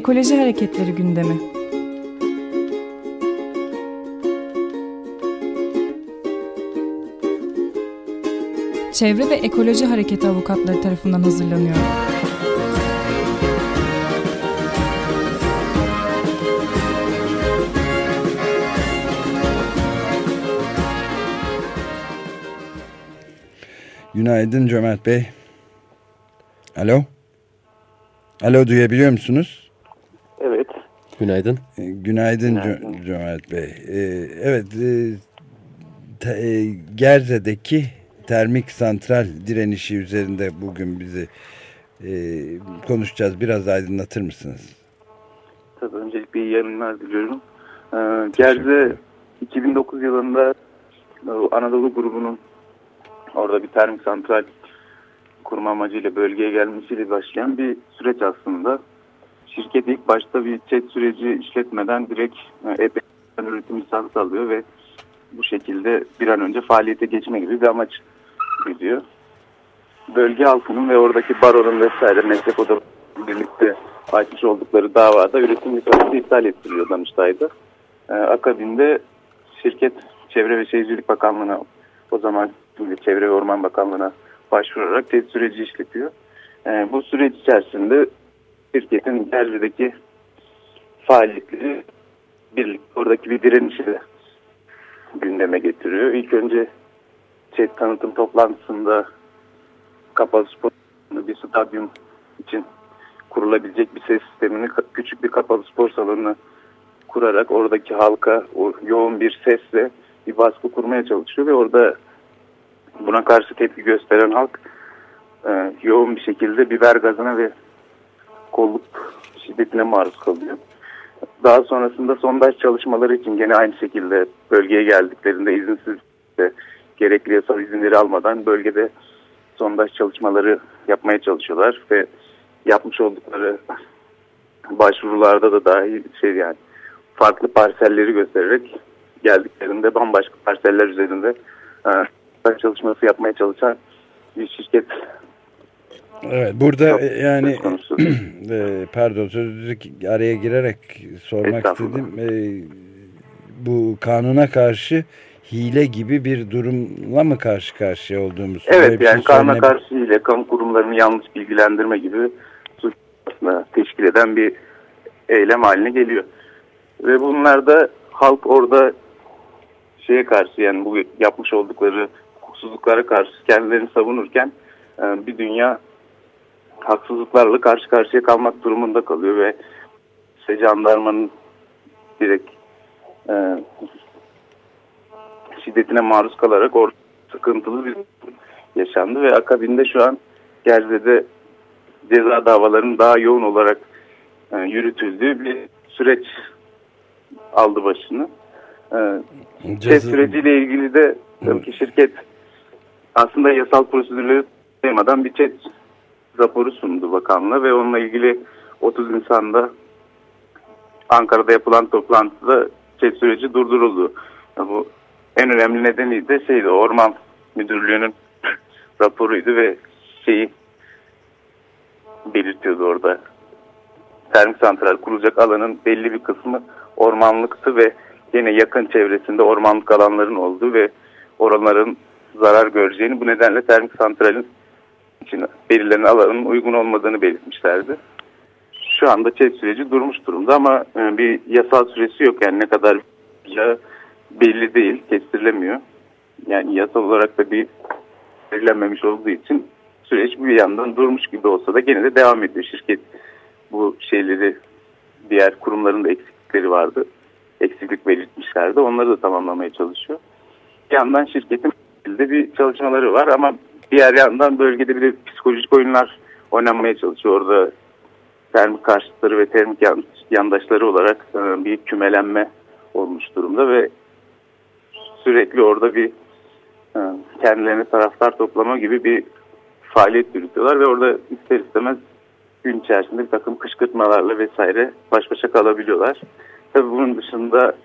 Ekoloji Hareketleri gündemi. Çevre ve Ekoloji Hareketi avukatları tarafından hazırlanıyor. Günaydın Cömert Bey. Alo. Alo duyabiliyor musunuz? Günaydın. E, Günaydın, Günaydın. Cö- Cömert Bey. E, evet, e, te- e, Gerze'deki termik santral direnişi üzerinde bugün bizi e, konuşacağız. Biraz aydınlatır mısınız? Tabii öncelikle iyi yayınlar diliyorum. Ee, Gerze 2009 yılında Anadolu grubunun orada bir termik santral kurma amacıyla bölgeye gelmesiyle başlayan bir süreç aslında. Şirket ilk başta bir chat süreci işletmeden direkt e, EPE üretim lisansı alıyor ve bu şekilde bir an önce faaliyete geçme gibi bir amaç gidiyor. Bölge halkının ve oradaki baronun vesaire meslek odaları birlikte açmış oldukları davada üretim lisansı iptal ettiriliyor Danıştay'da. Ee, akabinde şirket Çevre ve Şehircilik Bakanlığı'na o zaman şimdi Çevre ve Orman Bakanlığı'na başvurarak test süreci işletiyor. Ee, bu süreç içerisinde şirketin Gerze'deki faaliyetleri birlikte oradaki bir direnişi de gündeme getiriyor. İlk önce chat tanıtım toplantısında kapalı spor bir stadyum için kurulabilecek bir ses sistemini küçük bir kapalı spor salonuna kurarak oradaki halka o yoğun bir sesle bir baskı kurmaya çalışıyor ve orada buna karşı tepki gösteren halk e, yoğun bir şekilde biber gazına ve kolluk şiddetine maruz kalıyor. Daha sonrasında sondaj çalışmaları için gene aynı şekilde bölgeye geldiklerinde izinsiz de gerekli yasal izinleri almadan bölgede sondaj çalışmaları yapmaya çalışıyorlar ve yapmış oldukları başvurularda da dahi şey yani farklı parselleri göstererek geldiklerinde bambaşka parseller üzerinde e, sondaj çalışması yapmaya çalışan bir şirket Evet, burada yani. e, pardon sözünüzü araya girerek sormak istedim. E, bu kanuna karşı hile gibi bir durumla mı karşı karşıya olduğumuz? Evet bir şey yani kanuna söylene- karşı ile kamu kurumlarını yanlış bilgilendirme gibi suç teşkil eden bir eylem haline geliyor. Ve bunlar da halk orada şeye karşı yani bu yapmış oldukları hukuksuzluklara karşı kendilerini savunurken e, bir dünya haksızlıklarla karşı karşıya kalmak durumunda kalıyor ve işte jandarmanın direkt e, şiddetine maruz kalarak orada sıkıntılı bir yaşandı ve akabinde şu an Gerze'de ceza davalarının daha yoğun olarak e, yürütüldüğü bir süreç aldı başını. E, Ceza- süreciyle ilgili de tabii ki şirket aslında yasal prosedürleri saymadan bir chat raporu sundu bakanlığa ve onunla ilgili 30 Nisan'da Ankara'da yapılan toplantıda chat süreci durduruldu. Ya Bu en önemli nedeni de şeydi Orman Müdürlüğü'nün raporuydu ve şeyi belirtiyordu orada. Termik santral kurulacak alanın belli bir kısmı ormanlıktı ve yine yakın çevresinde ormanlık alanların olduğu ve oraların zarar göreceğini bu nedenle termik santralin için belirlenen alanın uygun olmadığını belirtmişlerdi. Şu anda çet süreci durmuş durumda ama e, bir yasal süresi yok. Yani ne kadar belli değil, kestirilemiyor. Yani yasal olarak da bir belirlenmemiş olduğu için süreç bir yandan durmuş gibi olsa da gene de devam ediyor. Şirket bu şeyleri diğer kurumların da eksiklikleri vardı. Eksiklik belirtmişlerdi. Onları da tamamlamaya çalışıyor. Bir yandan şirketin bir çalışmaları var ama diğer yandan bölgede bir de psikolojik oyunlar oynanmaya çalışıyor. Orada termik karşıtları ve termik yan- yandaşları olarak e, bir kümelenme olmuş durumda ve sürekli orada bir e, kendilerine taraftar toplama gibi bir faaliyet yürütüyorlar ve orada ister istemez gün içerisinde bir takım kışkırtmalarla vesaire baş başa kalabiliyorlar. Tabii bunun dışında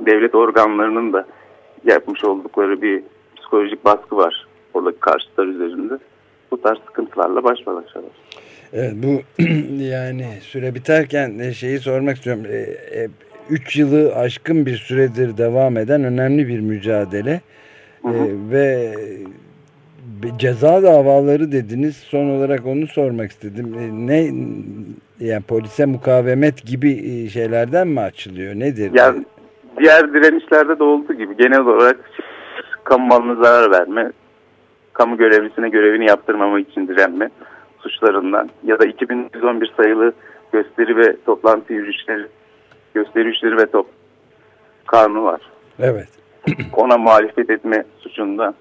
devlet organlarının da yapmış oldukları bir psikolojik baskı var oradaki karşıtlar üzerinde. Bu tarz sıkıntılarla baş başa. Evet, bu yani süre biterken şeyi sormak istiyorum. 3 yılı aşkın bir süredir devam eden önemli bir mücadele. Hı hı. ve ceza davaları dediniz. Son olarak onu sormak istedim. Ne yani polise mukavemet gibi şeylerden mi açılıyor? Nedir? Yani diğer direnişlerde de olduğu gibi genel olarak kamu malına zarar verme, kamu görevlisine görevini yaptırmama için direnme suçlarından ya da 2111 sayılı gösteri ve toplantı yürüyüşleri gösteri yürüyüşleri ve top kanunu var. Evet. Ona muhalefet etme suçunda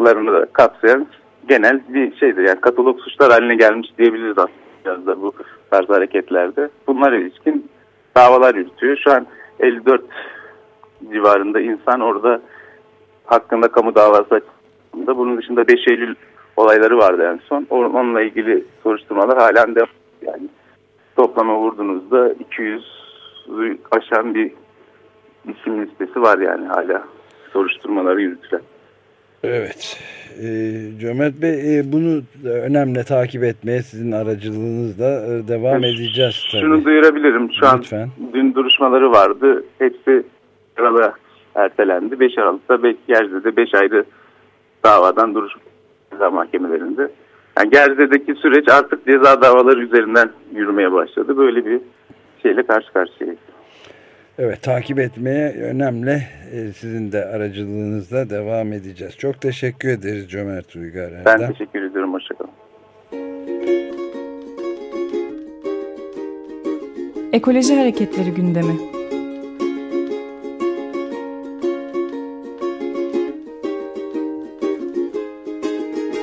larını da kapsayan genel bir şeydir. Yani katalog suçlar haline gelmiş diyebiliriz aslında bu tarz hareketlerde. Bunlar ilişkin davalar yürütüyor. Şu an 54 civarında insan orada hakkında kamu davası açısında. Bunun dışında 5 Eylül olayları vardı en son. Onunla ilgili soruşturmalar halen devam yani toplama vurduğunuzda 200 aşan bir isim listesi var yani hala soruşturmaları yürütülen. Evet. E, Cömert Bey e, bunu önemli takip etmeye sizin aracılığınızla e, devam evet, edeceğiz. Tabii. Şunu duyurabilirim. Şu Lütfen. an dün duruşmaları vardı. Hepsi arada ertelendi. 5 Aralık'ta Gerze'de 5 ayrı davadan duruşma mahkemelerinde. Yani Gerze'deki süreç artık ceza davaları üzerinden yürümeye başladı. Böyle bir şeyle karşı karşıyayız. Evet takip etmeye önemli. Ee, sizin de aracılığınızla devam edeceğiz. Çok teşekkür ederiz Cömert Uygar. Ben teşekkür ediyorum. Hoşçakalın. Ekoloji Hareketleri gündemi.